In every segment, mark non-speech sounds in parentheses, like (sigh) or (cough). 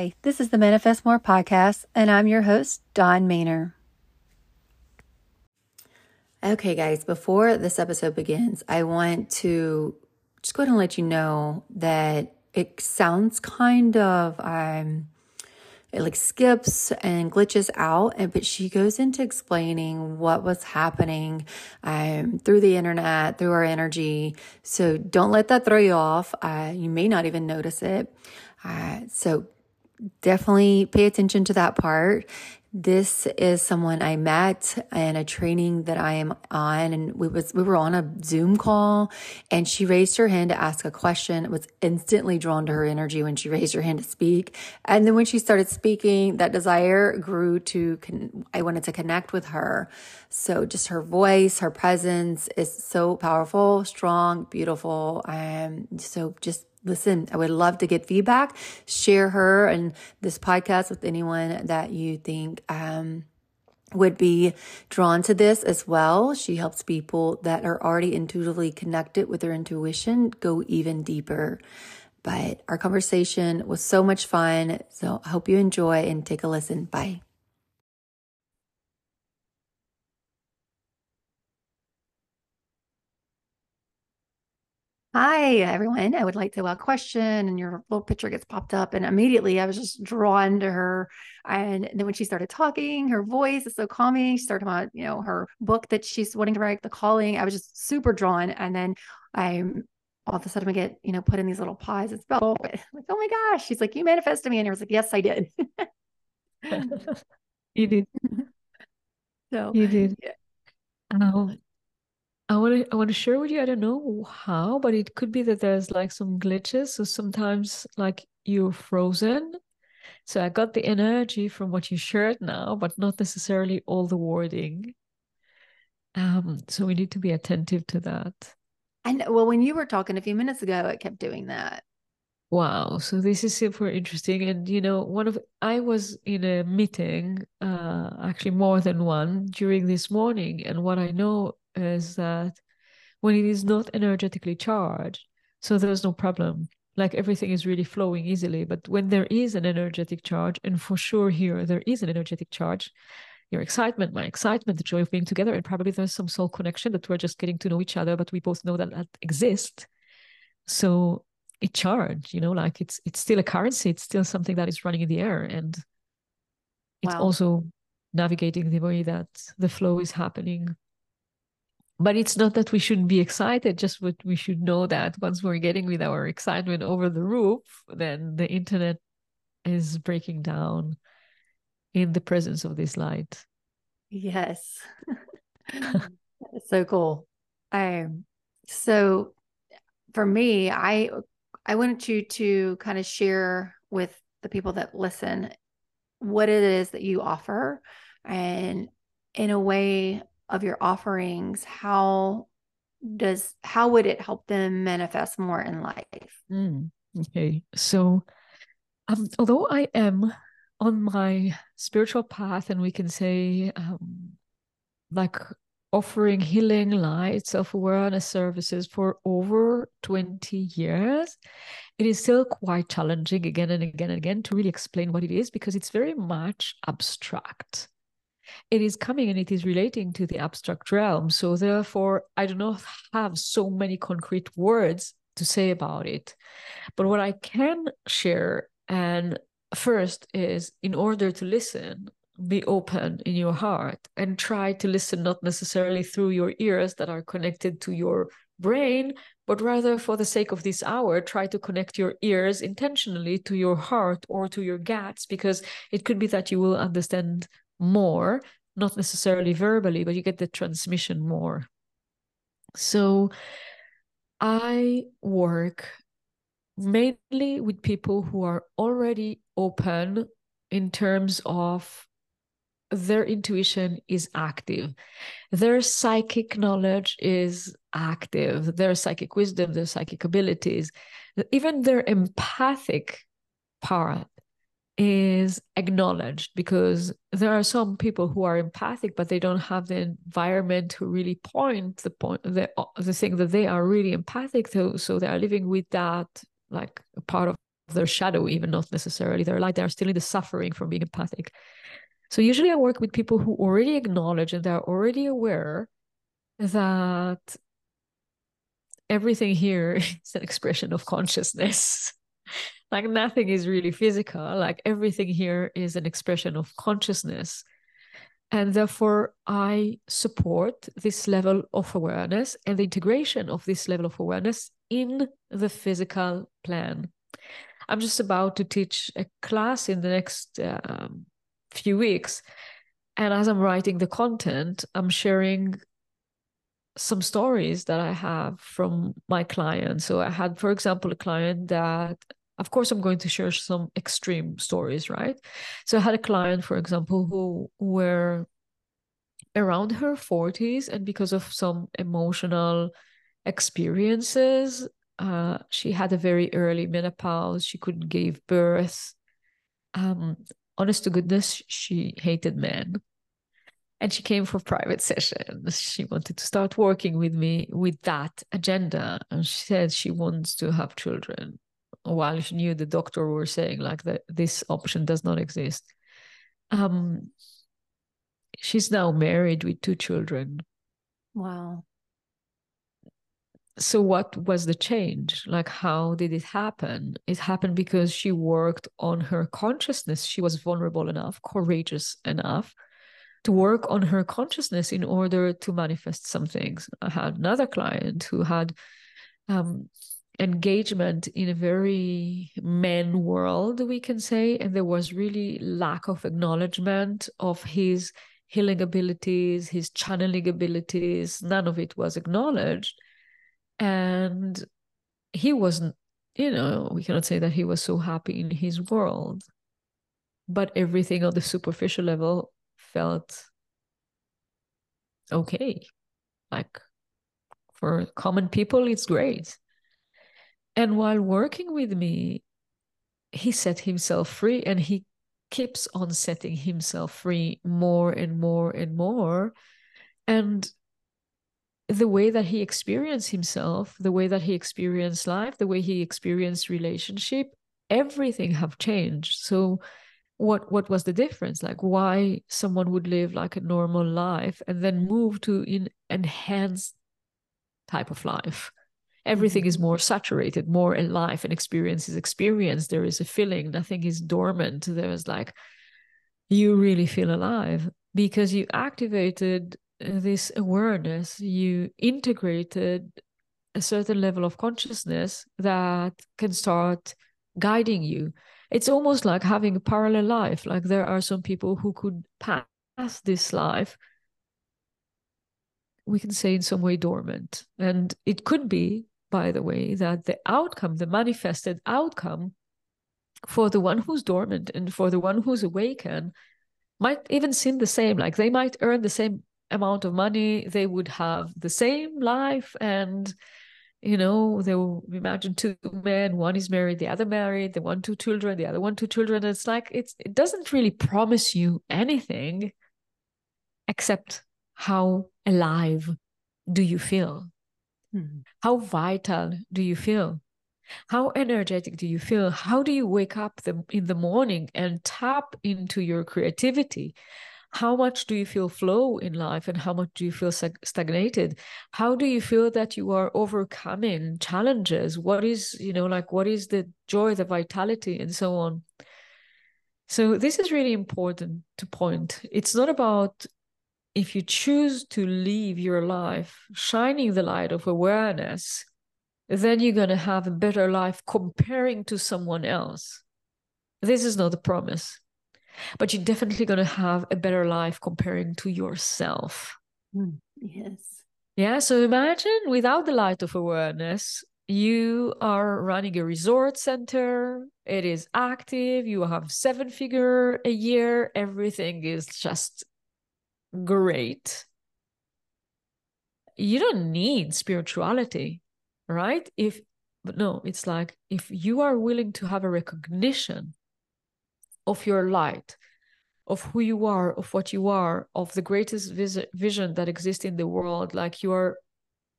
Hi, this is the Manifest More podcast, and I'm your host, Dawn Maynor. Okay, guys, before this episode begins, I want to just go ahead and let you know that it sounds kind of um it like skips and glitches out and but she goes into explaining what was happening um through the internet through our energy. So don't let that throw you off. Uh, you may not even notice it. Uh, so definitely pay attention to that part. This is someone I met in a training that I am on and we was we were on a Zoom call and she raised her hand to ask a question. It was instantly drawn to her energy when she (laughs) raised her hand to speak. And then when she started speaking, that desire grew to con- I wanted to connect with her. So just her voice, her presence is so powerful, strong, beautiful. Um so just listen, I would love to get feedback. Share her and this podcast with anyone that you think um, would be drawn to this as well. She helps people that are already intuitively connected with their intuition go even deeper. But our conversation was so much fun. So I hope you enjoy and take a listen. Bye. Hi, everyone. I would like to a question, and your little picture gets popped up, and immediately I was just drawn to her. And then when she started talking, her voice is so calming. She started about you know her book that she's wanting to write, The Calling. I was just super drawn, and then I'm all of a sudden we get you know put in these little pies. It's about (laughs) like oh my gosh, she's like you manifested me, and I was like yes I did. (laughs) you did. (laughs) So you did. Yeah. Um, I want to I want to share with you. I don't know how, but it could be that there's like some glitches. So sometimes like you're frozen. So I got the energy from what you shared now, but not necessarily all the wording. Um, so we need to be attentive to that. And well, when you were talking a few minutes ago, it kept doing that. Wow. So this is super interesting. And you know, one of I was in a meeting, uh, actually more than one during this morning, and what I know is that when it is not energetically charged, so there's no problem. Like everything is really flowing easily. But when there is an energetic charge, and for sure here there is an energetic charge, your excitement, my excitement, the joy of being together, and probably there's some soul connection that we're just getting to know each other, but we both know that that exists. So it charged, you know, like it's it's still a currency, it's still something that is running in the air, and it's wow. also navigating the way that the flow is happening but it's not that we shouldn't be excited just what we should know that once we're getting with our excitement over the roof then the internet is breaking down in the presence of this light. Yes. (laughs) So cool. Um so for me i i wanted you to kind of share with the people that listen what it is that you offer and in a way of your offerings how does how would it help them manifest more in life? Mm, okay so um, although i am on my spiritual path and we can say um, like offering healing light self-awareness services for over 20 years it is still quite challenging again and again and again to really explain what it is because it's very much abstract it is coming and it is relating to the abstract realm. So therefore, I do not have so many concrete words to say about it. But what I can share and first is in order to listen, be open in your heart and try to listen not necessarily through your ears that are connected to your brain, but rather for the sake of this hour, try to connect your ears intentionally to your heart or to your guts, because it could be that you will understand more, not necessarily verbally, but you get the transmission more. So I work mainly with people who are already open in terms of their intuition is active their psychic knowledge is active their psychic wisdom their psychic abilities even their empathic part is acknowledged because there are some people who are empathic but they don't have the environment to really point the point the, the thing that they are really empathic to so they are living with that like a part of their shadow, even not necessarily their light. They're still in the suffering from being empathic. So usually I work with people who already acknowledge and they're already aware that everything here (laughs) is an expression of consciousness. Like nothing is really physical. Like everything here is an expression of consciousness. And therefore, I support this level of awareness and the integration of this level of awareness in the physical plan. I'm just about to teach a class in the next um, few weeks. And as I'm writing the content, I'm sharing some stories that I have from my clients. So I had, for example, a client that, of course, I'm going to share some extreme stories, right? So I had a client, for example, who were around her 40s, and because of some emotional experiences, uh, she had a very early menopause. She couldn't give birth. Um, honest to goodness, she hated men and she came for private sessions she wanted to start working with me with that agenda and she said she wants to have children while she knew the doctor were saying like that this option does not exist. Um she's now married with two children. Wow. So what was the change? Like how did it happen? It happened because she worked on her consciousness. She was vulnerable enough courageous enough to work on her consciousness in order to manifest some things. I had another client who had um, engagement in a very men world, we can say, and there was really lack of acknowledgement of his healing abilities, his channeling abilities. None of it was acknowledged. And he wasn't, you know, we cannot say that he was so happy in his world. But everything on the superficial level felt okay. Like for common people, it's great. And while working with me, he set himself free and he keeps on setting himself free more and more and more. And the way that he experienced himself, the way that he experienced life, the way he experienced relationship, everything have changed. So what what was the difference like why someone would live like a normal life and then move to an enhanced type of life everything mm-hmm. is more saturated more alive and experience is experience there is a feeling nothing is dormant there's like you really feel alive because you activated this awareness you integrated a certain level of consciousness that can start guiding you it's almost like having a parallel life. Like there are some people who could pass this life, we can say in some way dormant. And it could be, by the way, that the outcome, the manifested outcome for the one who's dormant and for the one who's awakened might even seem the same. Like they might earn the same amount of money, they would have the same life and you know they will imagine two men one is married the other married the one two children the other one two children it's like it's it doesn't really promise you anything except how alive do you feel mm-hmm. how vital do you feel? How energetic do you feel? How do you wake up the, in the morning and tap into your creativity? How much do you feel flow in life and how much do you feel stagnated? How do you feel that you are overcoming challenges? What is you know like what is the joy the vitality and so on? So this is really important to point. It's not about if you choose to live your life shining the light of awareness then you're going to have a better life comparing to someone else this is not a promise but you're definitely going to have a better life comparing to yourself. Mm, yes. Yeah. So imagine without the light of awareness, you are running a resort center, it is active, you have seven figure a year, everything is just great. You don't need spirituality, right? If but no, it's like if you are willing to have a recognition of your light, of who you are, of what you are, of the greatest vis- vision that exists in the world, like you are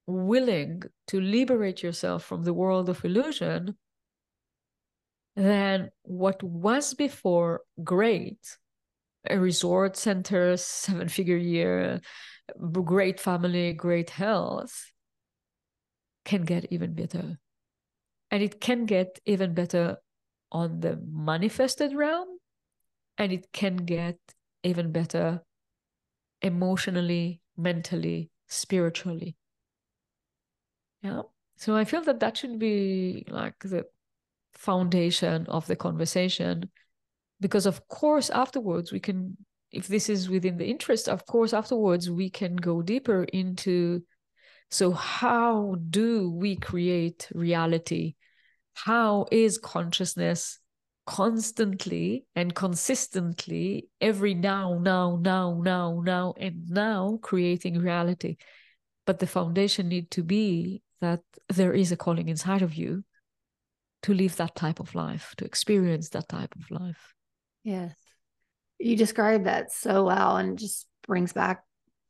willing to liberate yourself from the world of illusion, then what was before great, a resort center, seven figure year, great family, great health, can get even better. And it can get even better on the manifested realm, and it can get even better emotionally, mentally, spiritually. Yeah. So I feel that that should be like the foundation of the conversation because of course afterwards we can if this is within the interest of course afterwards we can go deeper into so how do we create reality how is consciousness constantly and consistently every now now now now now and now creating reality but the foundation need to be that there is a calling inside of you to live that type of life, to experience that type of life. Yes. You described that so well and just brings back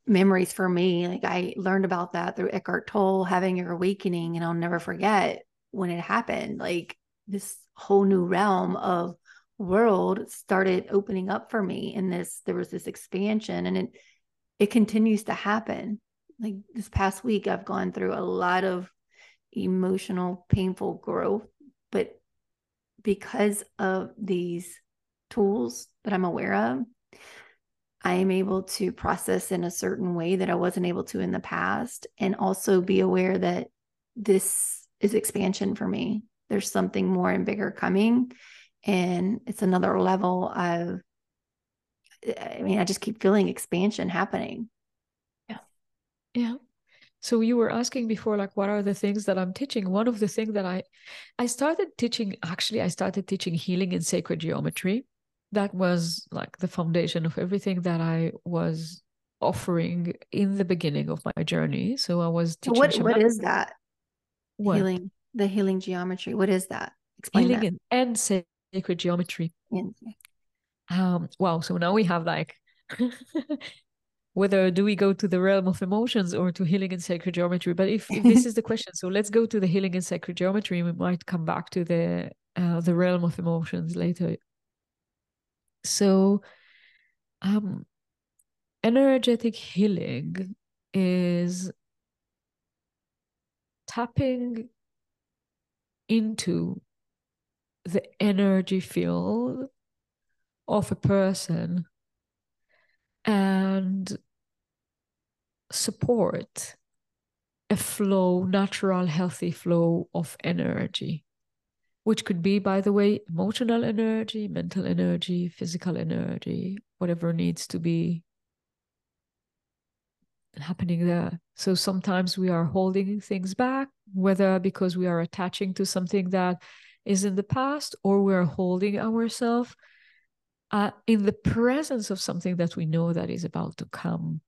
memories for me. Like I learned about that through Eckhart Tolle having your awakening, and I'll never forget when it happened. Like this whole new realm of world started opening up for me and this there was this expansion and it it continues to happen like this past week i've gone through a lot of emotional painful growth but because of these tools that I'm aware of, I am able to process in a certain way that I wasn't able to in the past, and also be aware that this is expansion for me. There's something more and bigger coming, and it's another level of. I mean, I just keep feeling expansion happening. Yeah. Yeah so you were asking before like what are the things that i'm teaching one of the things that i i started teaching actually i started teaching healing in sacred geometry that was like the foundation of everything that i was offering in the beginning of my journey. So i was teaching what, what is that? What? healing the healing geometry. What is that? Explain healing that. In, and sacred geometry. In, um wow so now we have like (laughs) whether do we go to the realm of emotions or to healing and sacred geometry? But if, if this is the (laughs) question so let's go to the healing and sacred geometry. We might come back to the uh, the realm of emotions later so um energetic healing is tapping into the energy field of a person and support a flow, natural, healthy flow of energy, which could be, by the way, emotional energy, mental energy, physical energy, whatever needs to be happening there. So sometimes we are holding things back, whether because we are attaching to something that is in the past or we're holding ourselves uh, in the presence of something that we know that is about to come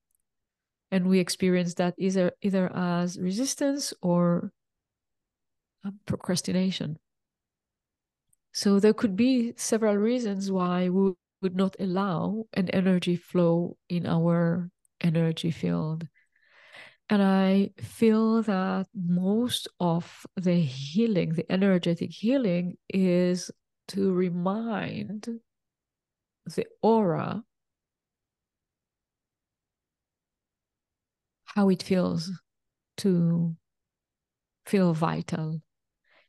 and we experience that either either as resistance or um, procrastination so there could be several reasons why we would not allow an energy flow in our energy field and I feel that most of the healing, the energetic healing, is to remind the aura, how it feels to feel vital.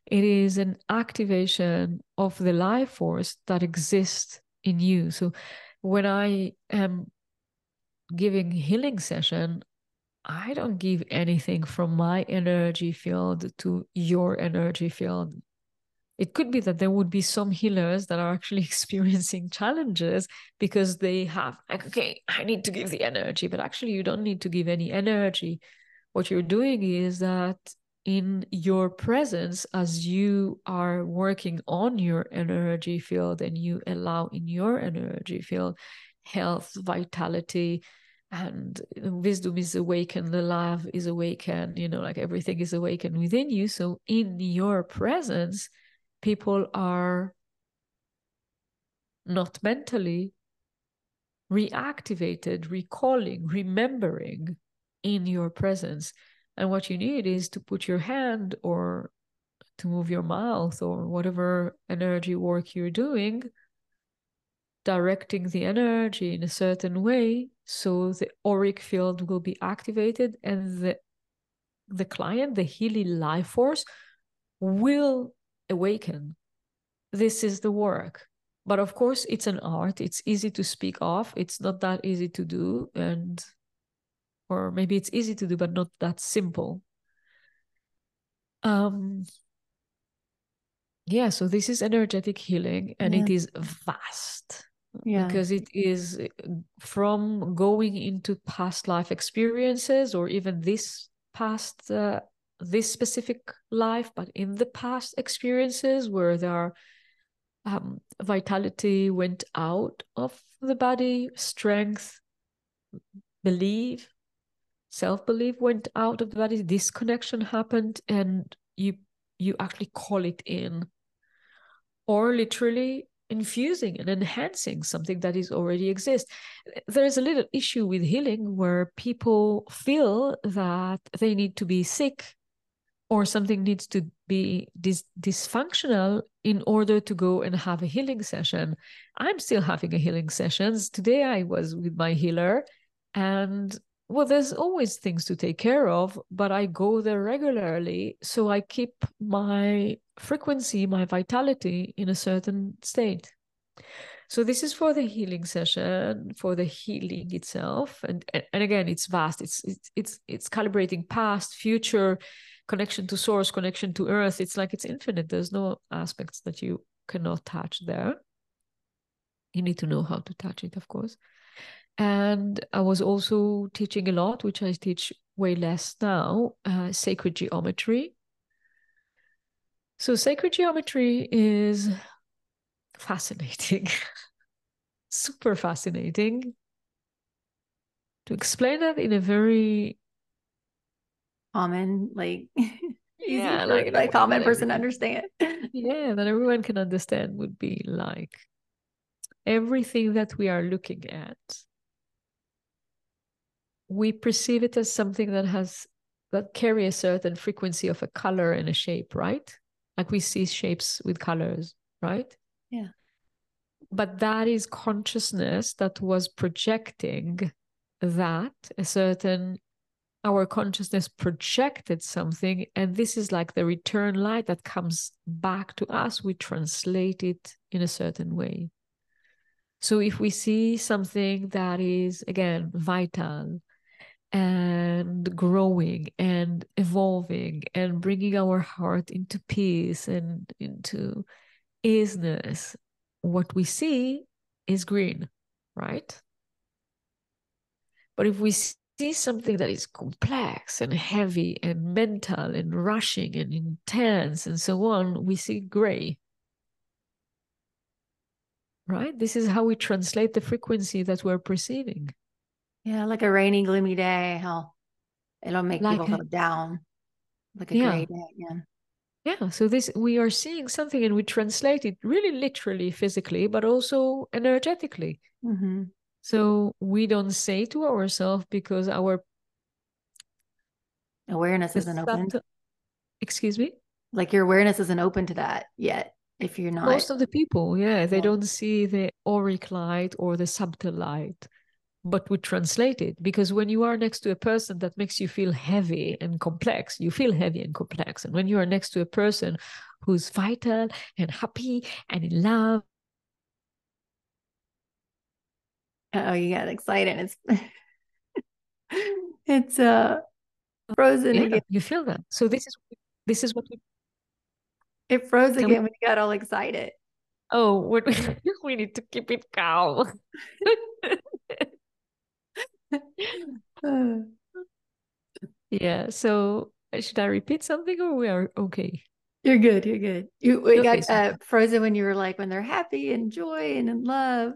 It is an activation of the life force that exists in you. So when I am giving healing session, I don't give anything from my energy field to your energy field it could be that there would be some healers that are actually (laughs) experiencing challenges because they have like okay i need to give the energy but actually you don't need to give any energy what you're doing is that in your presence as you are working on your energy field and you allow in your energy field health vitality and wisdom is awakened the love is awakened you know like everything is awakened within you so in your presence people are not mentally reactivated, recalling, remembering in your presence. And what you need is to put your hand or to move your mouth or whatever energy work you're doing, directing the energy in a certain way so the auric field will be activated and the the client, the healing life force, will awaken. This is the work. But of course, it's an art. It's easy to speak of. It's not that easy to do. And, or maybe it's easy to do, but not that simple. Um, yeah, so this is energetic healing and yeah. it is vast. Yeah. Because it is from going into past life experiences or even this past uh, this specific life, but in the past experiences where there um, vitality went out of the body, strength, belief, self belief went out of the body. Disconnection happened, and you you actually call it in, or literally infusing and enhancing something that is already exists there is a little issue with healing where people feel that they need to be sick or something needs to be dis- dysfunctional in order to go and have a healing session. I'm still having a healing sessions. Today i was with my healer and well there's always things to take care of but i go there regularly so i keep my frequency my vitality in a certain state. So this is for the healing session for the healing itself and and again it's vast. It's it's it's, it's calibrating past future connection to source connection to earth. It's like it's infinite. There's no aspects that you cannot touch there. You need to know how to touch it of course and I was also teaching a lot, which I teach way less now, uh, sacred geometry. So, sacred geometry is fascinating, (laughs) super fascinating. To explain that in a very common, like, (laughs) yeah, like, like common person understand. (laughs) yeah, that everyone can understand would be like everything that we are looking at we perceive it as something that has that carry a certain frequency of a color and a shape, right? Like we see shapes with colors, right? Yeah. But that is consciousness that was projecting that a certain our consciousness projected something and this is like the return light that comes back to us we translate it in a certain way so if we see something that is again vital and growing and evolving and bringing our heart into peace and into isness, what we see is green, right? But if we see something that is complex and heavy and mental and rushing and intense and so on, we see gray. Right? This is how we translate the frequency that we're perceiving. Yeah, like a rainy, gloomy day, how it'll make like people a, go down, like a yeah. gray day. Yeah. Yeah. So this we are seeing something and we translate it really literally, physically, but also energetically. Mm-hmm. So we don't say to ourselves because our awareness isn't open. excuse me? Like your awareness isn't open to that yet if you're not most of the people yeah they yeah. don't see the auric light or the subtle light but we translate it because when you are next to a person that makes you feel heavy and complex, you feel heavy and complex. And when you are next to a person who's vital and happy and in love. Oh, you got excited. It's (laughs) it's uh frozen yeah, again. You feel that. So this is this is what we it froze again we... when you got all excited. Oh, (laughs) we need to keep it calm. (laughs) (laughs) yeah. So uh, should I repeat something or we are okay? You're good. You're good. You we okay, got so uh, frozen when you were like when they're happy and joy and in love.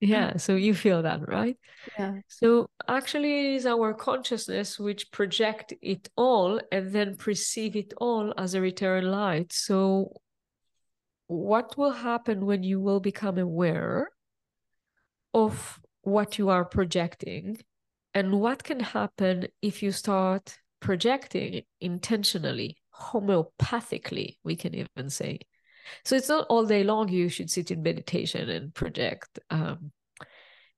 Yeah. So you feel that, right? Yeah. So actually, it is our consciousness which project it all and then perceive it all as a return light. So what will happen when you will become aware of what you are projecting and what can happen if you start projecting intentionally, homeopathically, we can even say. So it's not all day long you should sit in meditation and project um,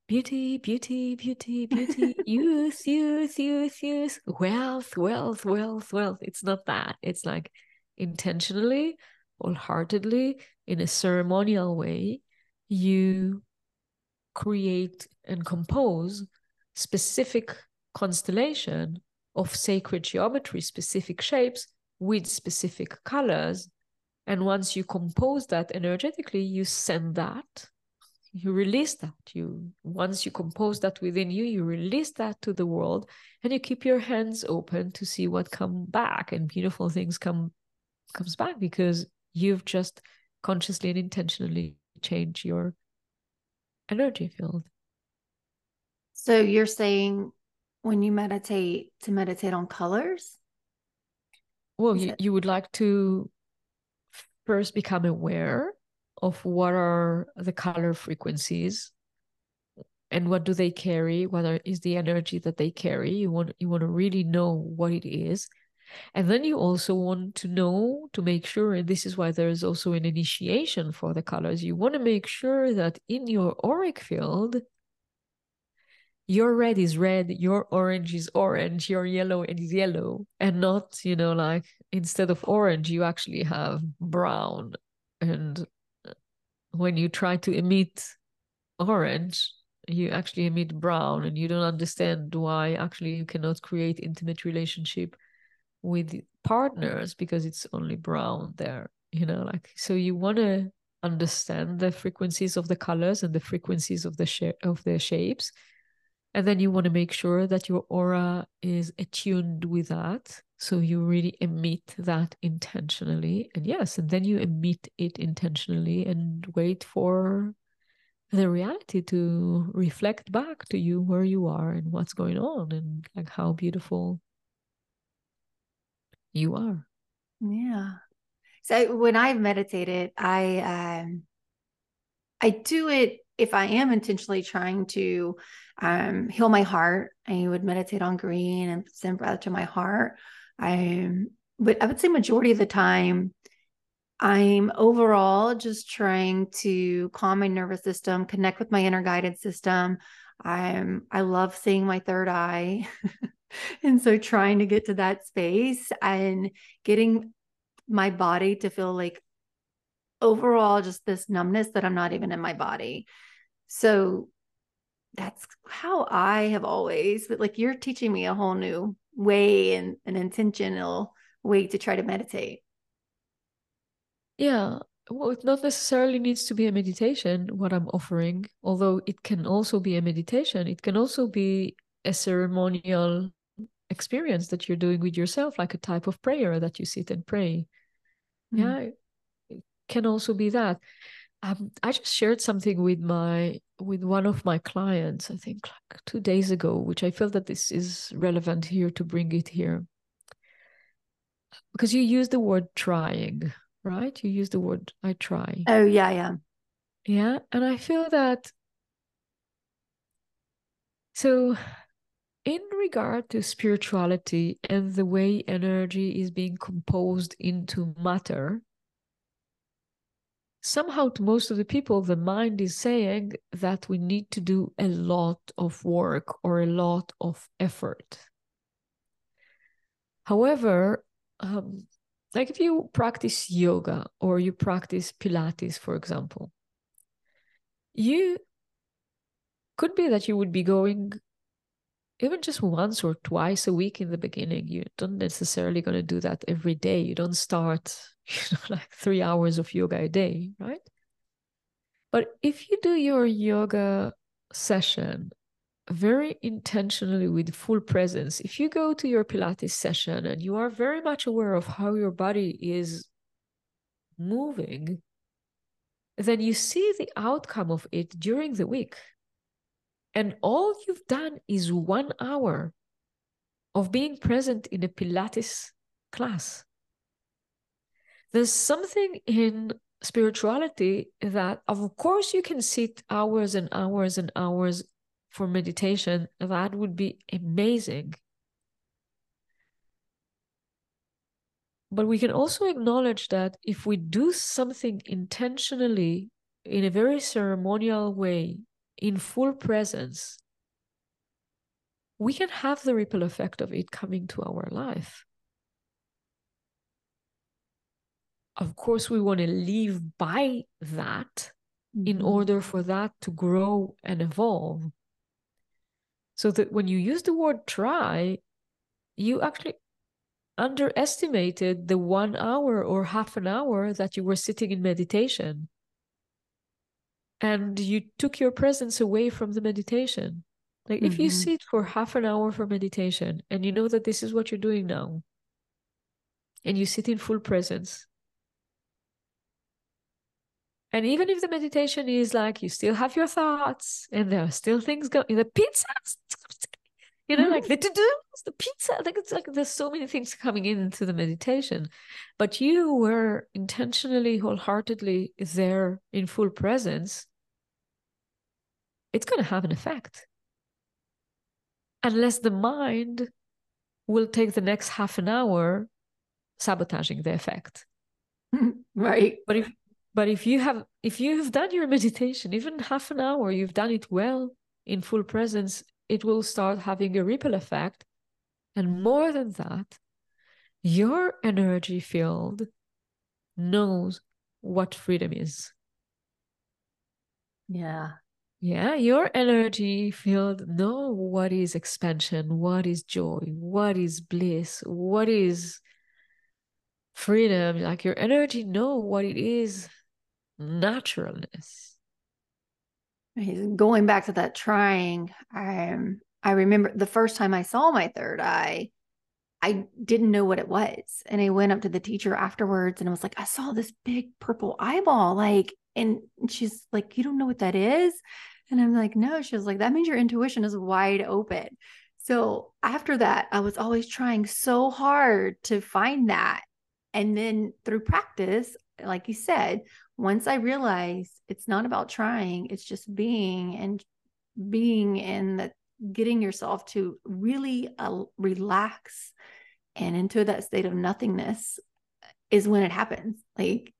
beauty, beauty, beauty, beauty, (laughs) youth, youth, youth, youth, wealth, wealth, wealth, wealth. It's not that. It's like intentionally, wholeheartedly, in a ceremonial way, you create and compose specific constellation of sacred geometry, specific shapes with specific colors. And once you compose that energetically, you send that, you release that. You once you compose that within you, you release that to the world, and you keep your hands open to see what come back, and beautiful things come comes back because you've just consciously and intentionally changed your energy field. So you're saying when you meditate to meditate on colors? Well, you, you would like to first become aware of what are the color frequencies and what do they carry what are, is the energy that they carry. You want you want to really know what it is. And then you also want to know to make sure and this is why there is also an initiation for the colors. You want to make sure that in your auric field your red is red, your orange is orange, your yellow is yellow, and not, you know, like instead of orange, you actually have brown. And when you try to emit orange, you actually emit brown, and you don't understand why actually you cannot create intimate relationship with partners because it's only brown there, you know, like so you want to understand the frequencies of the colors and the frequencies of the shape of the shapes and then you want to make sure that your aura is attuned with that. So you really emit that intentionally. And yes, and then you emit it intentionally and wait for the reality to reflect back to you where you are and what's going on and like how beautiful you are. Yeah. So when I've meditated, I um I do it if I am intentionally trying to um, heal my heart, I would meditate on green and send breath to my heart. I, but I would say majority of the time, I'm overall just trying to calm my nervous system, connect with my inner guided system. I'm I love seeing my third eye. (laughs) and so trying to get to that space and getting my body to feel like overall just this numbness that I'm not even in my body. So that's how I have always, but like you're teaching me a whole new way and an intentional way to try to meditate. Yeah. Well, it not necessarily needs to be a meditation, what I'm offering, although it can also be a meditation. It can also be a ceremonial experience that you're doing with yourself, like a type of prayer that you sit and pray. Mm-hmm. Yeah. Can also be that. Um, I just shared something with my with one of my clients, I think like two days ago, which I feel that this is relevant here to bring it here. Because you use the word trying, right? You use the word I try. Oh yeah, yeah. Yeah. And I feel that so in regard to spirituality and the way energy is being composed into matter, somehow to most of the people the mind is saying that we need to do a lot of work or a lot of effort. However um, like if you practice yoga or you practice pilates for example you could be that you would be going even just once or twice a week in the beginning you don't necessarily going to do that every day. You don't start (laughs) you know like three hours of yoga a day right? But if you do your yoga session very intentionally with full presence if you go to your pilates session and you are very much aware of how your body is moving then you see the outcome of it during the week and all you've done is one hour of being present in a Pilates class. There's something in spirituality that, of course, you can sit hours and hours and hours for meditation. That would be amazing. but we can also acknowledge that if we do something intentionally in a very ceremonial way, in full presence, we can have the ripple effect of it coming to our life. Of course, we want to live by that mm-hmm. in order for that to grow and evolve. So that when you use the word try, you actually underestimated the one hour or half an hour that you were sitting in meditation. And you took your presence away from the meditation. Like mm-hmm. if you mm-hmm. sit for half an hour for meditation and you know that this is what you're doing now, and you sit in full presence. And even if the meditation is like you still have your thoughts and there are still things going, the pizza (laughs) you know, mm-hmm. like the (laughs) to do, the pizza. like it's like there's so many things coming into the meditation, but you were intentionally, wholeheartedly there in full presence. It's going to have an effect. Unless the mind will take the next half an hour sabotaging the effect. (laughs) right. But if but if you have if you have done your meditation, even half an hour, you've done it well in full presence, it will start having a ripple effect. And more than that, your energy field knows what freedom is. Yeah. Yeah, your energy field know what is expansion, what is joy, what is bliss, what is freedom. Like your energy know what it is naturalness. He's going back to that trying. Um i remember the first time i saw my third eye i didn't know what it was. And i went up to the teacher afterwards and i was like i saw this big purple eyeball like and she's like you don't know what that is and i'm like no she was like that means your intuition is wide open so after that i was always trying so hard to find that and then through practice like you said once I realized it's not about trying, it's just being and being and getting yourself to really uh, relax and into that state of nothingness is when it happens. Like,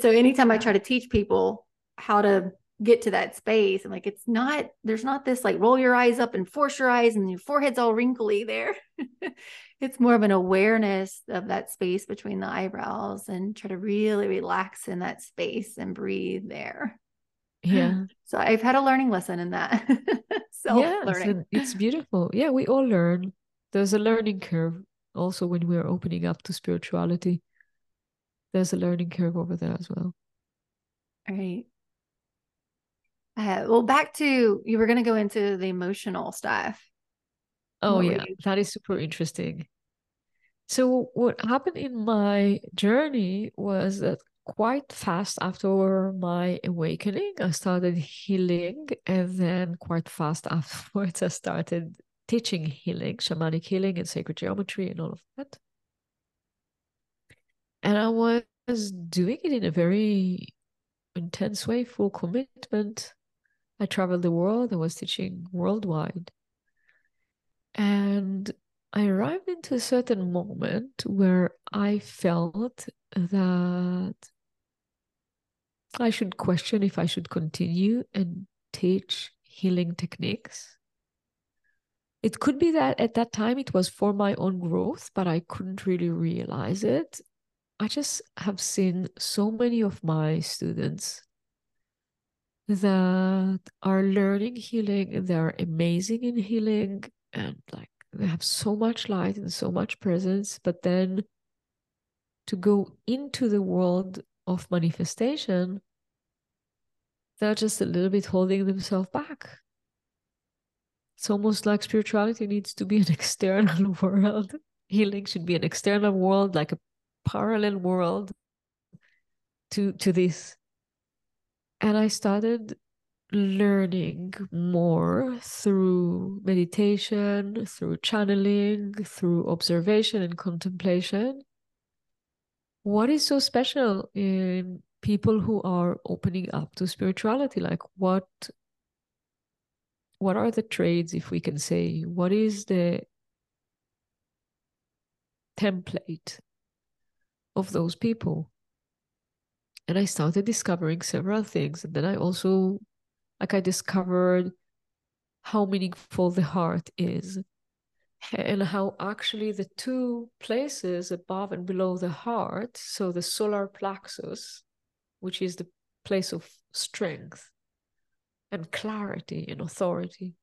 so anytime I try to teach people how to get to that space, I'm like, it's not, there's not this like roll your eyes up and force your eyes and your forehead's all wrinkly there. (laughs) it's more of an awareness of that space between the eyebrows and try to really relax in that space and breathe there. Yeah. (gasps) So I've had a learning lesson in that. Learning. (laughs) Yes, it's beautiful. Yeah, we all learn. There's a learning curve also when we're opening up to spirituality. There's a learning curve over there as well. All right. Uh, well, back to you were going to go into the emotional stuff. Oh, yeah, that is super interesting. So, what happened in my journey was that quite fast after my awakening, I started healing, and then quite fast (laughs) afterwards, I started teaching healing, shamanic healing, and sacred geometry, and all of that. And I was doing it in a very intense way, full commitment. I traveled the world, I was teaching worldwide. And I arrived into a certain moment where I felt that I should question if I should continue and teach healing techniques. It could be that at that time it was for my own growth, but I couldn't really realize it. I just have seen so many of my students that are learning healing, they're amazing in healing, and like they have so much light and so much presence but then to go into the world of manifestation they're just a little bit holding themselves back. It's almost like spirituality needs to be an (laughs) external world. Healing should be an external world like a parallel world to to this and i started learning more through meditation, through channeling, through observation and contemplation. What is so special in people who are opening up to spirituality? Like what what are the trades, if we can say? What is the template of those people. And I started discovering several things. And then I also, like, I discovered how meaningful the heart is and how actually the two places above and below the heart, so the solar plexus, which is the place of strength and clarity and authority,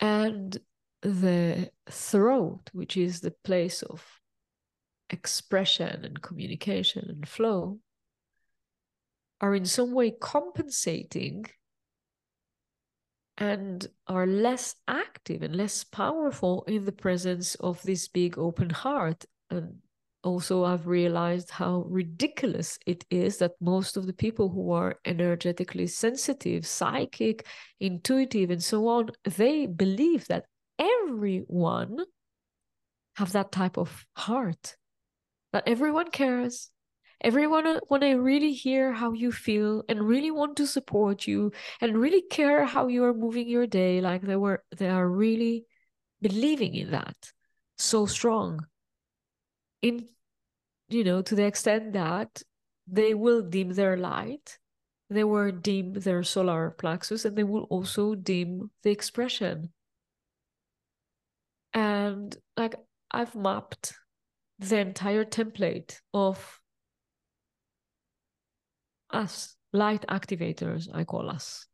and the throat, which is the place of expression and communication and flow, are in some way compensating and are less active and less powerful in the presence of this big open heart. And also, I've realized how ridiculous it is that most of the people who are energetically sensitive, psychic, intuitive, and so on, they believe that everyone have that type of heart, that everyone cares, everyone uh, want to really hear how you feel and really want to support you and really care how you are moving your day like they were they are really believing in that. So strong. In you know to the extent that they will dim their light they will dim their solar plexus and they will also dim the expression. And like i've mapped the entire template of us, light activators, I call us.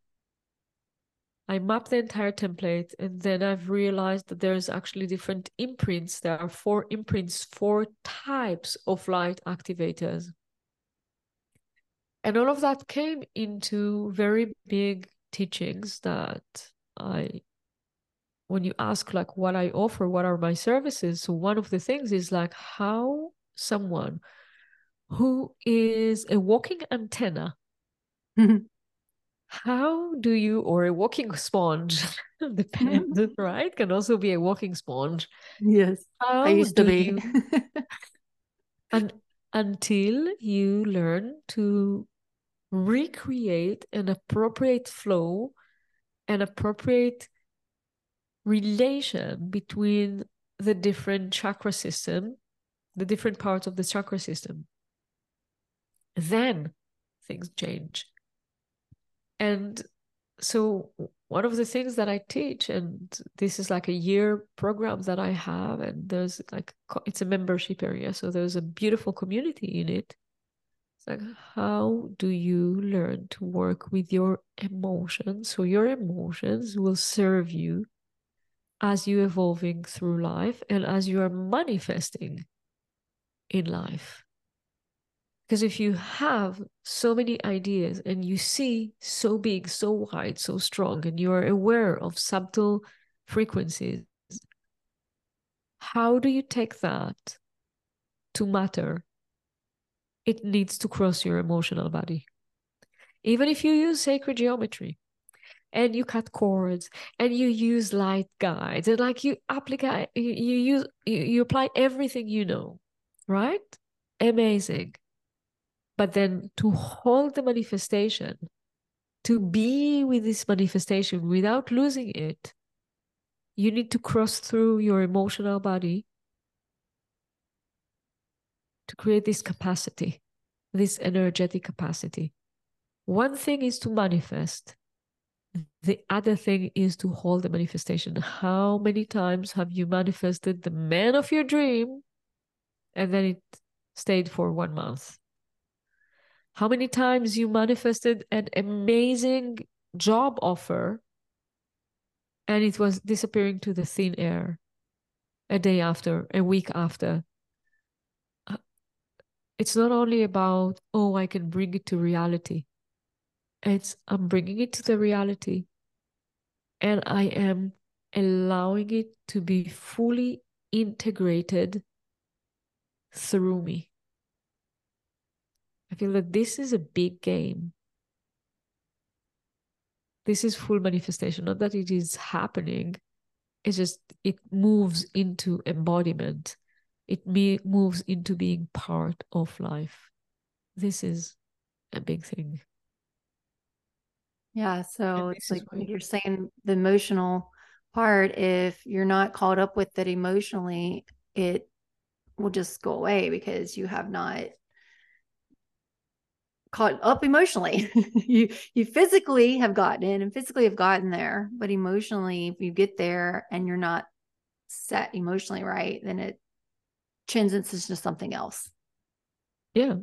I map the entire template and then I've realized that there's actually different imprints. There are four imprints, four types of light activators. And all of that came into very big teachings that I, when you ask like what I offer, what are my services? So one of the things is like how someone who is a walking antenna. Mm-hmm. How do you, or a walking sponge, (laughs) depends, mm-hmm. right? Can also be a walking sponge. Yes, How I used to be. You, (laughs) and until you learn to recreate an appropriate flow, an appropriate relation between the different chakra system, the different parts of the chakra system then things change. And so one of the things that I teach, and this is like a year program that I have, and there's like it's a membership area, so there's a beautiful community in it. It's like how do you learn to work with your emotions? So your emotions will serve you as you evolving through life and as you are manifesting in life. Because if you have so many ideas and you see so big, so wide, so strong, and you are aware of subtle frequencies, how do you take that to matter? It needs to cross your emotional body. Even if you use sacred geometry and you cut cords and you use light guides and like you apply you, you use you, you apply everything you know, right? Amazing but then to hold the manifestation, to be with this manifestation without losing it, you need to cross through your emotional body to create this capacity, this energetic capacity. One thing is to manifest, the other thing is to hold the manifestation. How many times have you manifested the man of your dream and then it stayed for one month? How many times you manifested an amazing job offer and it was disappearing to the thin air a day after, a week after. Uh, it's not only about, oh, I can bring it to reality. It's, I'm bringing it to the reality and I am allowing it to be fully integrated through me. I feel that this is a big game. This is full manifestation, not that it is happening. It's just, it moves into embodiment. It me- moves into being part of life. This is a big thing. Yeah. So it's like you're saying the emotional part, if you're not caught up with it emotionally, it will just go away because you have not caught up emotionally. (laughs) you you physically have gotten in and physically have gotten there, but emotionally, if you get there and you're not set emotionally right, then it changes into something else. Yeah.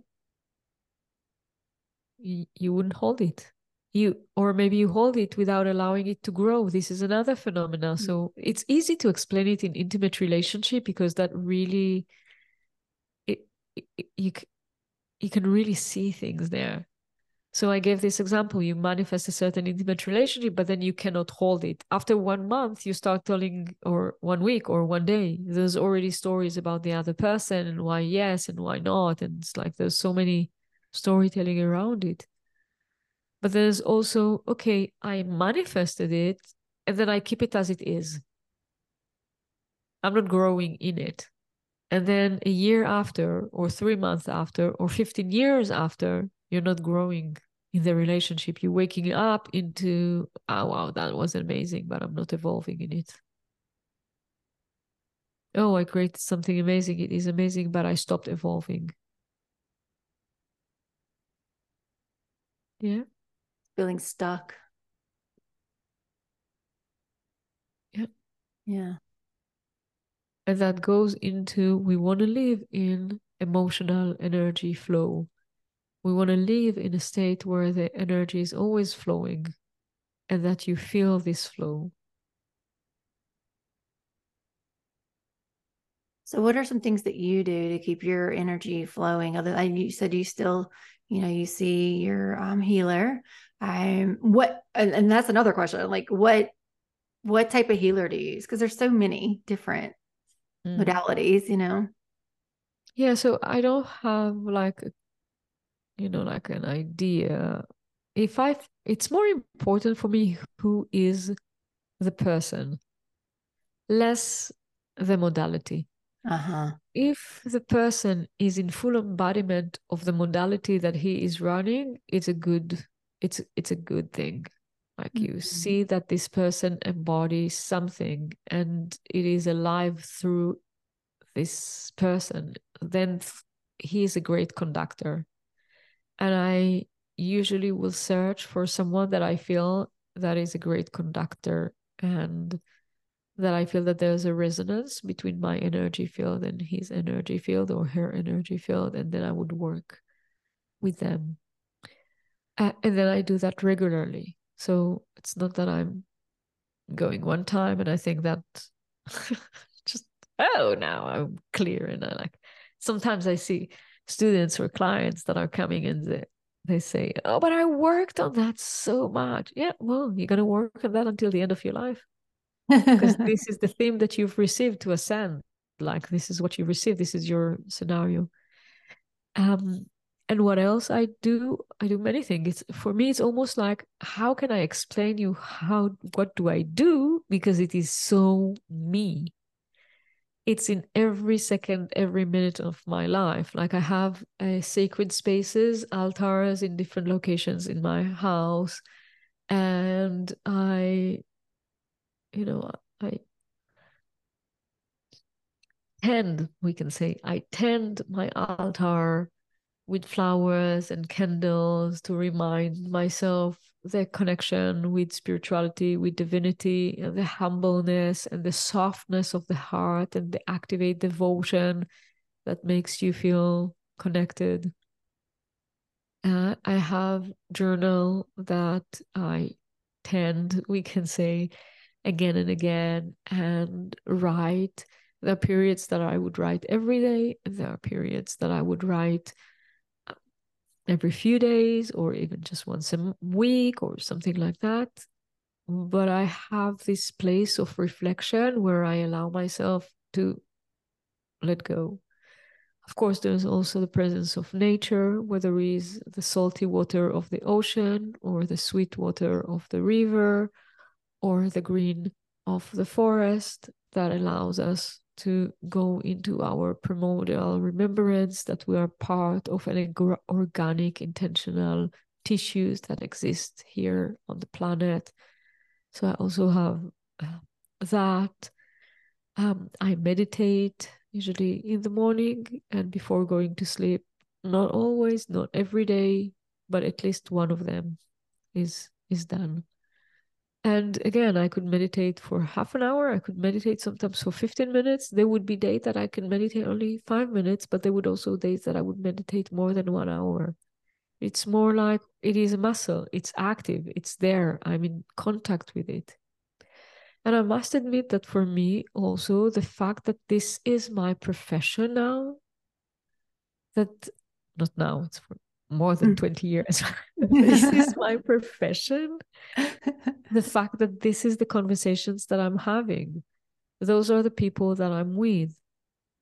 You, you wouldn't hold it. You or maybe you hold it without allowing it to grow. This is another phenomenon. Mm-hmm. So it's easy to explain it in intimate relationship because that really it, it you you can really see things there. So I gave this example. You manifest a certain intimate relationship, but then you cannot hold it. After one month, you start telling, or one week, or one day, there's already stories about the other person and why yes and why not. And it's like there's so many storytelling around it. But there's also, okay, I manifested it and then I keep it as it is. I'm not growing in it. And then a year after, or three months after, or 15 years after, you're not growing in the relationship. You're waking up into, oh, wow, that was amazing, but I'm not evolving in it. Oh, I created something amazing. It is amazing, but I stopped evolving. Yeah. Feeling stuck. Yeah. Yeah and that goes into we want to live in emotional energy flow. We want to live in a state where the energy is always flowing and that you feel this flow. So, what are some things that you do to keep your energy flowing? Other than you said, you still, you know, you see your um, healer. Um, what, and, and that's another question. Like, what, what type of healer do you use? Because there's so many different mm. modalities, you know? Yeah, so I don't have like, you know, like an idea. If I, it's more important for me who is the person, less the modality. Uh-huh. If the person is in full embodiment of the modality that he is running, it's a good, it's it's a good thing. Like mm-hmm. you see that this person embodies something and it is alive through this person, then he is a great conductor. And I usually will search for someone that I feel that is a great conductor and that I feel that there's a resonance between my energy field and his energy field or her energy field, and then I would work with them. Uh, and then I do that regularly. So it's not that I'm going one time and I think that (laughs) just, oh, now I'm clear. And I like, sometimes I see students or clients that are coming and they, they say, oh, but I worked on that so much. Yeah, well, you're going to work on that until the end of your life. Because (laughs) this is the theme that you've received to ascend. Like, this is what you received. This is your scenario. Um, and what else i do? I do many things. It's for me it's almost like how can i explain you how what do i do? Because it is so me. It's in every second every minute of my life. Like i have uh, sacred spaces altars in different locations in my house. And i you know i tend we can say i tend my altar with flowers and candles to remind myself the connection with spirituality, with divinity, and the humbleness and the softness of the heart and the activate devotion that makes you feel connected. Uh, I have journal that I tend, we can say, again and again, and write. There are periods that I would write every day, there are periods that I would write every few days or even just once a week or something like that. But I have this place of reflection where I allow myself to let go. Of course, there's also the presence of nature, whether it is the salty water of the ocean or the sweet water of the river or the green of the forest that allows us to go into our primordial remembrance that we are part of an organic, intentional tissues that exist here on the planet. So I also have uh, that. Um, I meditate usually in the morning and before going to sleep. Not always, not every day, but at least one of them is is done. And again, I could meditate for half an hour. I could meditate sometimes for 15 minutes. There would be days that I can meditate only five minutes, but there would also days that I would meditate more than one hour. It's more like it is a muscle, it's active, it's there. I'm in contact with it. And I must admit that for me, also, the fact that this is my profession now, that not now, it's for more than mm. 20 years. (laughs) this is (laughs) my profession. the fact that this is the conversations that I'm having, those are the people that I'm with.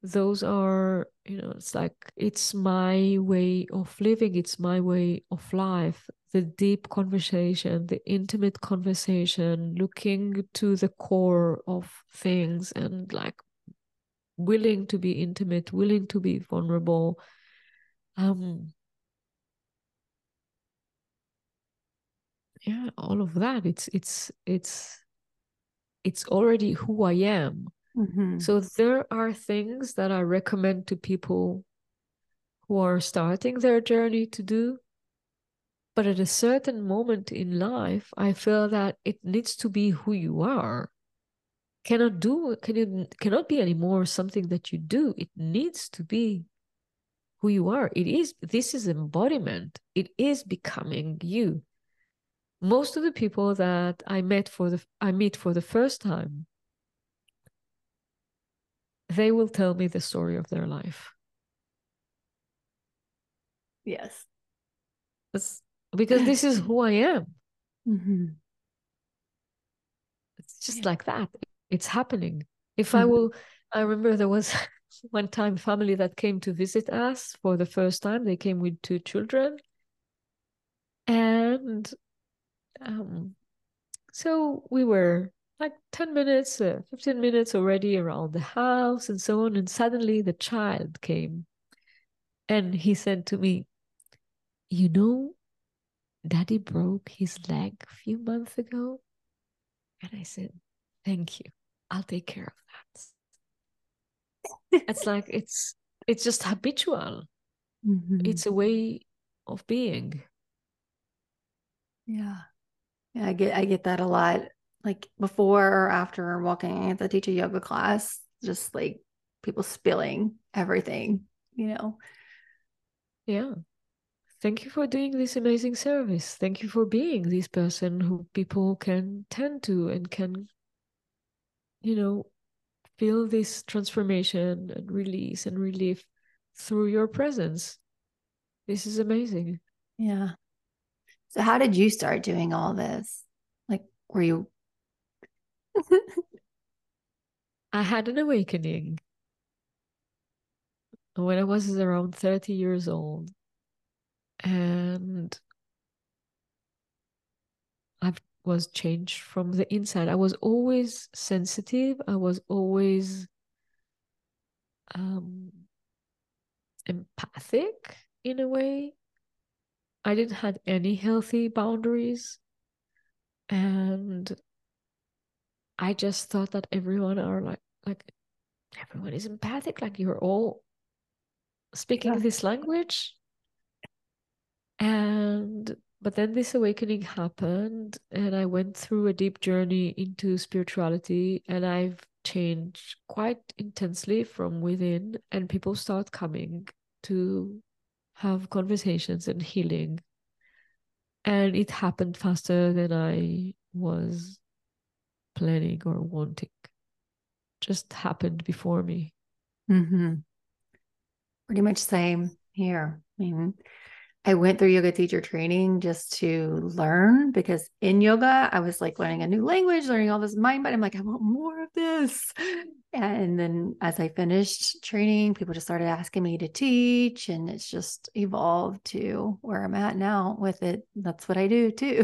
Those are, you know, it's like it's my way of living, it's my way of life. The deep conversation, the intimate conversation, looking to the core of things and like willing to be intimate, willing to be vulnerable. Um, yeah all of that. It's it's it's it's already who i am. Mm-hmm. so there are things that i recommend to people who are starting their journey to do. But at a certain moment in life i feel that it needs to be who you are. Cannot do can you cannot be anymore something that you do. It needs to be who you are. It is this is embodiment. It is becoming you most of the people that I met for the I meet for the first time, they will tell me the story of their life. Yes. Because this is who I am. (laughs) Mm-hmm. It's just yeah. like that. It's happening. If mm-hmm. I will, I remember there was (laughs) one time family that came to visit us for the first time. They came with two children. And um, so we were like 10 minutes, uh, 15 minutes already around the house and so on. And suddenly the child came and he said to me, You know, daddy broke his leg a few months ago. And I said, Thank you. I'll take care of that. it's like it's it's just habitual. Mm-hmm. It's a way of being. Yeah. Yeah, I get I get that a lot. Like before or after walking at the teacher yoga class, just like people spilling everything, you know. Yeah. Thank you for doing this amazing service. Thank you for being this person who people can tend to and can, you know, feel this transformation and release and relief through your presence. This is amazing. Yeah. So how did you start doing all this? Like were you (laughs) I had an awakening when I was around 30 years old. And I was changed from the inside. I was always sensitive. I was always um, empathic in a way. I didn't have any healthy boundaries. And I just thought that everyone are like like everyone is empathic, like you're all speaking yeah. this language. And but then this awakening happened and I went through a deep journey into spirituality and I've changed quite intensely from within and people start coming to have conversations and healing. And it happened faster than I was planning or wanting. Just happened before me. Mm-hmm. Pretty much same here. I mean, I went through yoga teacher training just to learn because in yoga, I was like learning a new language, learning all this mind, but I'm like, I want more of this. And then as I finished training, people just started asking me to teach, and it's just evolved to where I'm at now with it. That's what I do too.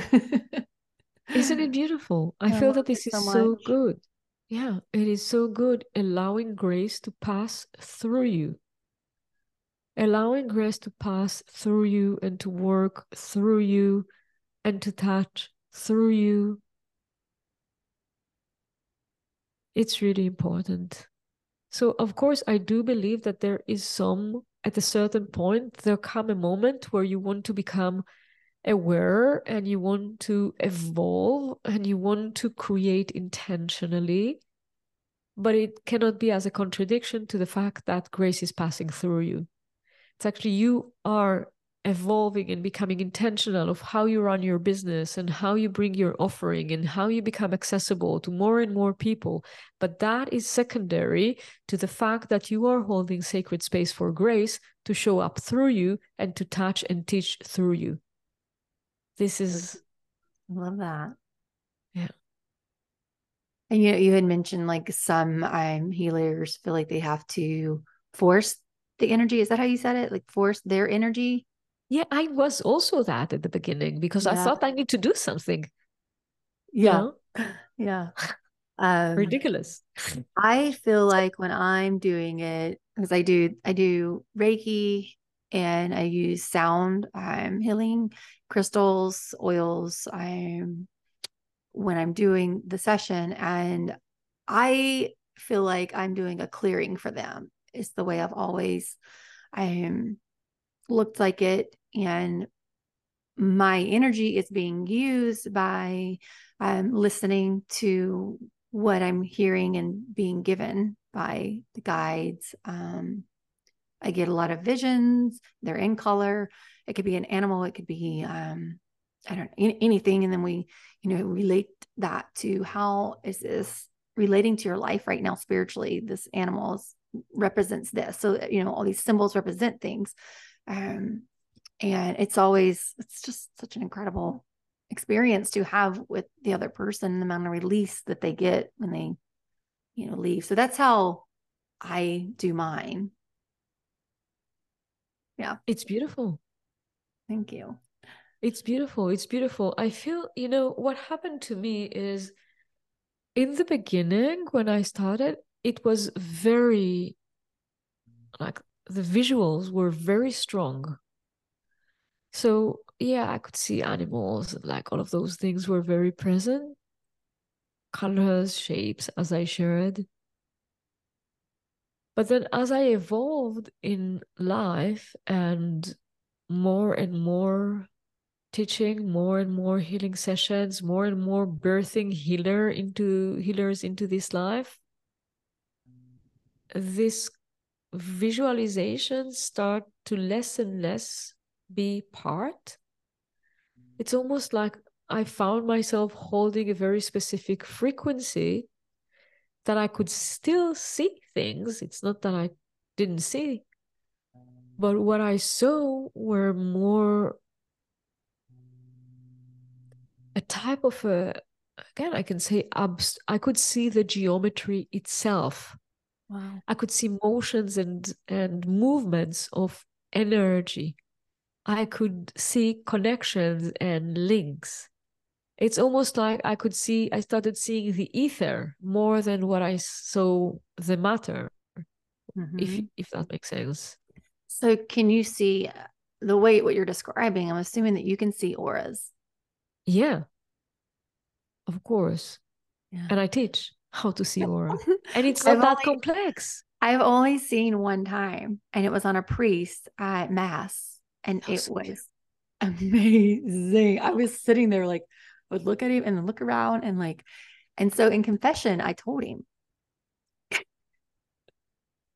(laughs) Isn't it beautiful? I, I feel that this is so, so good. Yeah, it is so good allowing grace to pass through you allowing grace to pass through you and to work through you and to touch through you. It's really important. So, of course, I do believe that there is some, at a certain point, there come a moment where you want to become aware and you want to evolve and you want to create intentionally. But it cannot be as a contradiction to the fact that grace is passing through you. It's actually you are evolving and becoming intentional of how you run your business and how you bring your offering and how you become accessible to more and more people. But that is secondary to the fact that you are holding sacred space for grace to show up through you and to touch and teach through you. This is. I love that. Yeah. And you, you had mentioned like some um, healers feel like they have to force the energy. Is that how you said it? Like force their energy yeah, I was also that at the beginning because yeah. I thought I need to do something. Yeah. You know? (sighs) Yeah. (laughs) Um, Ridiculous. (laughs) I feel like when I'm doing it, because I do, I do Reiki and I use sound, I'm healing crystals, oils. I'm when I'm doing the session, and I feel like I'm doing a clearing for them. It's the way I've always um looked like it and my energy is being used by um, listening to what I'm hearing and being given by the guides. Um, I get a lot of visions. They're in color. It could be an animal. It could be um, I don't know anything. And then we, you know, relate that to how is this relating to your life right now spiritually? This animal represents this. So you know, all these symbols represent things. Um, and it's always it's just such an incredible experience to have with the other person the amount of release that they get when they you know leave. So that's how i do mine. Yeah. It's beautiful. Thank you. It's beautiful. It's beautiful. I feel you know what happened to me is in the beginning when i started it was very like the visuals were very strong so yeah, I could see animals, like all of those things were very present. Colors, shapes, as I shared. But then as I evolved in life and more and more teaching, more and more healing sessions, more and more birthing healer into healers into this life, this visualization start to less and less be part. It's almost like I found myself holding a very specific frequency that I could still see things. It's not that I didn't see, but what I saw were more a type of a again I can say abs- I could see the geometry itself. Wow. I could see motions and and movements of energy I could see connections and links. It's almost like I could see, I started seeing the ether more than what I saw the matter, mm-hmm. if, if that makes sense. So, can you see uh, the way what you're describing? I'm assuming that you can see auras. Yeah, of course. Yeah. And I teach how to see aura. (laughs) and it's not I've that only, complex. I've only seen one time, and it was on a priest at Mass and it was amazing. I was sitting there like, I would look at him and then look around and like, and so in confession, I told him.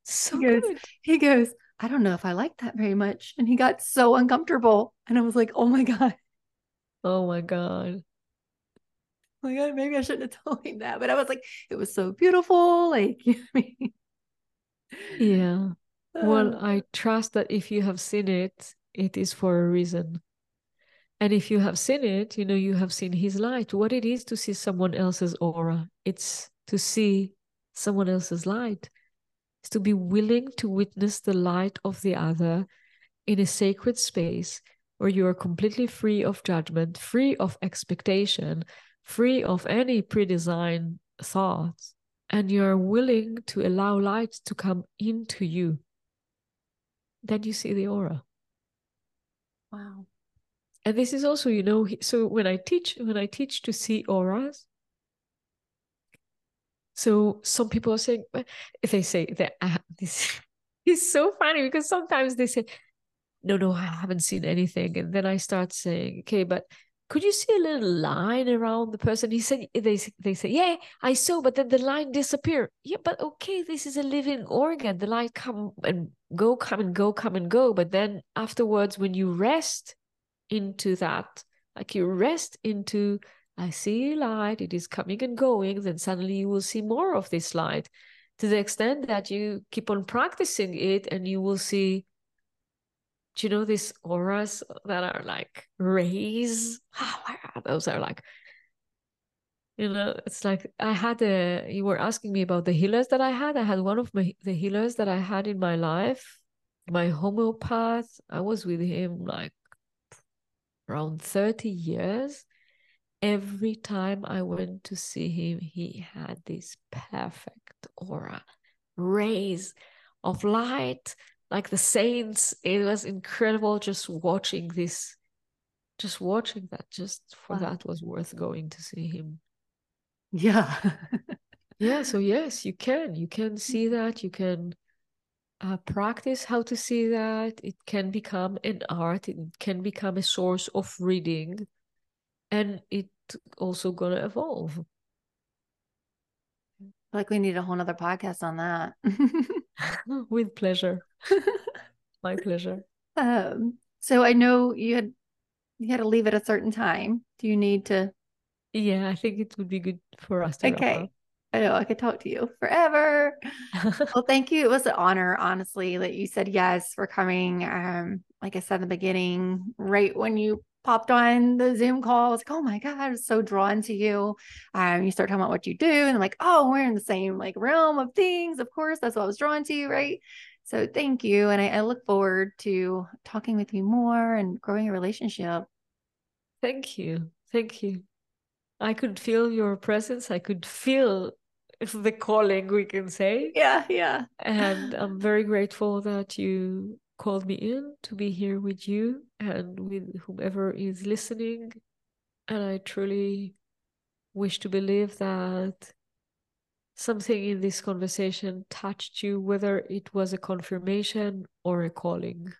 So he goes, good. he goes, I don't know if I like that very much. And he got so uncomfortable. And I was like, oh my God. Oh my God. Oh my God, maybe I shouldn't have told him that. But I was like, it was so beautiful. Like, (laughs) you know I mean? Yeah. Well, uh. I trust that if you have seen it, it is for a reason. And if you have seen it, you know, you have seen his light. What it is to see someone else's aura, it's to see someone else's light. It's to be willing to witness the light of the other in a sacred space where you are completely free of judgment, free of expectation, free of any pre-designed thoughts, and you are willing to allow light to come into you. Then you see the aura. Wow. And this is also, you know, so when I teach, when I teach to see auras, So some people are saying, if they say that uh, this (laughs) is so funny because sometimes they say, no, no, I haven't seen anything. And then I start saying, okay, but could you see a little line around the person? He said, they, they say, yeah, I saw, but then the line disappeared. Yeah, but okay, this is a living organ. The line come and go, come and go, come and go. But then afterwards, when you rest into that, like you rest into, I see light, it is coming and going, then suddenly you will see more of this light to the extent that you keep on practicing it and you will see do you know these auras that are like rays? (sighs) Oh my god, those are like you know, it's like I had a you were asking me about the healers that I had. I had one of my the healers that I had in my life, my homeopath. I was with him like around 30 years. Every time I went to see him, he had this perfect aura, rays of light like the saints it was incredible just watching this just watching that just for wow. that was worth going to see him. Yeah. (laughs) Yeah so yes you can you can see that you can uh, practice how to see that. It can become an art it can become a source of reading and it also gonna evolve like we need a whole nother podcast on that (laughs) with pleasure (laughs) my pleasure um so i know you had you had to leave at a certain time do you need to yeah i think it would be good for us to okay I know I could talk to you forever. (laughs) well, thank you. It was an honor, honestly, that you said yes for coming. Um, like I said in the beginning, right when you popped on the Zoom call. I was like, oh my God, I was so drawn to you. Um, you start talking about what you do, and I'm like, oh, we're in the same like realm of things. Of course, that's what I was drawn to, you. right? So thank you. And I, I look forward to talking with you more and growing a relationship. Thank you. Thank you. I could feel your presence. I could feel the calling, we can say. Yeah, yeah. And I'm very grateful that you called me in to be here with you and with whomever is listening. And I truly wish to believe that something in this conversation touched you, whether it was a confirmation or a calling.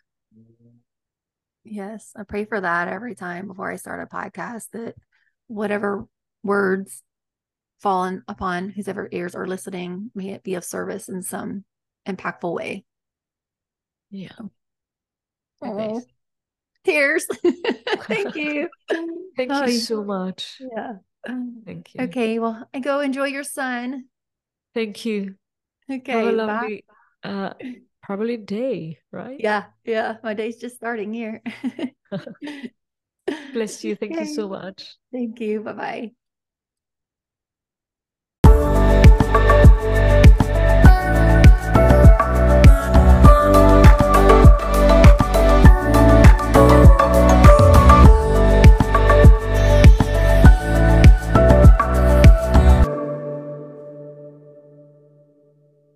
Yes, I pray for that every time before I start a podcast that whatever words fallen upon whoever ears are listening, may it be of service in some impactful way. Yeah. Oh, tears. (laughs) Thank (laughs) you. Thank oh, you so much. Yeah. Thank you. Okay. Well, I go enjoy your son. Thank you. Okay. Have a lovely, uh, (clears throat) probably day, right? Yeah. Yeah. My day's just starting here. (laughs) Bless you. Thank okay. you so much. Thank you. Bye bye.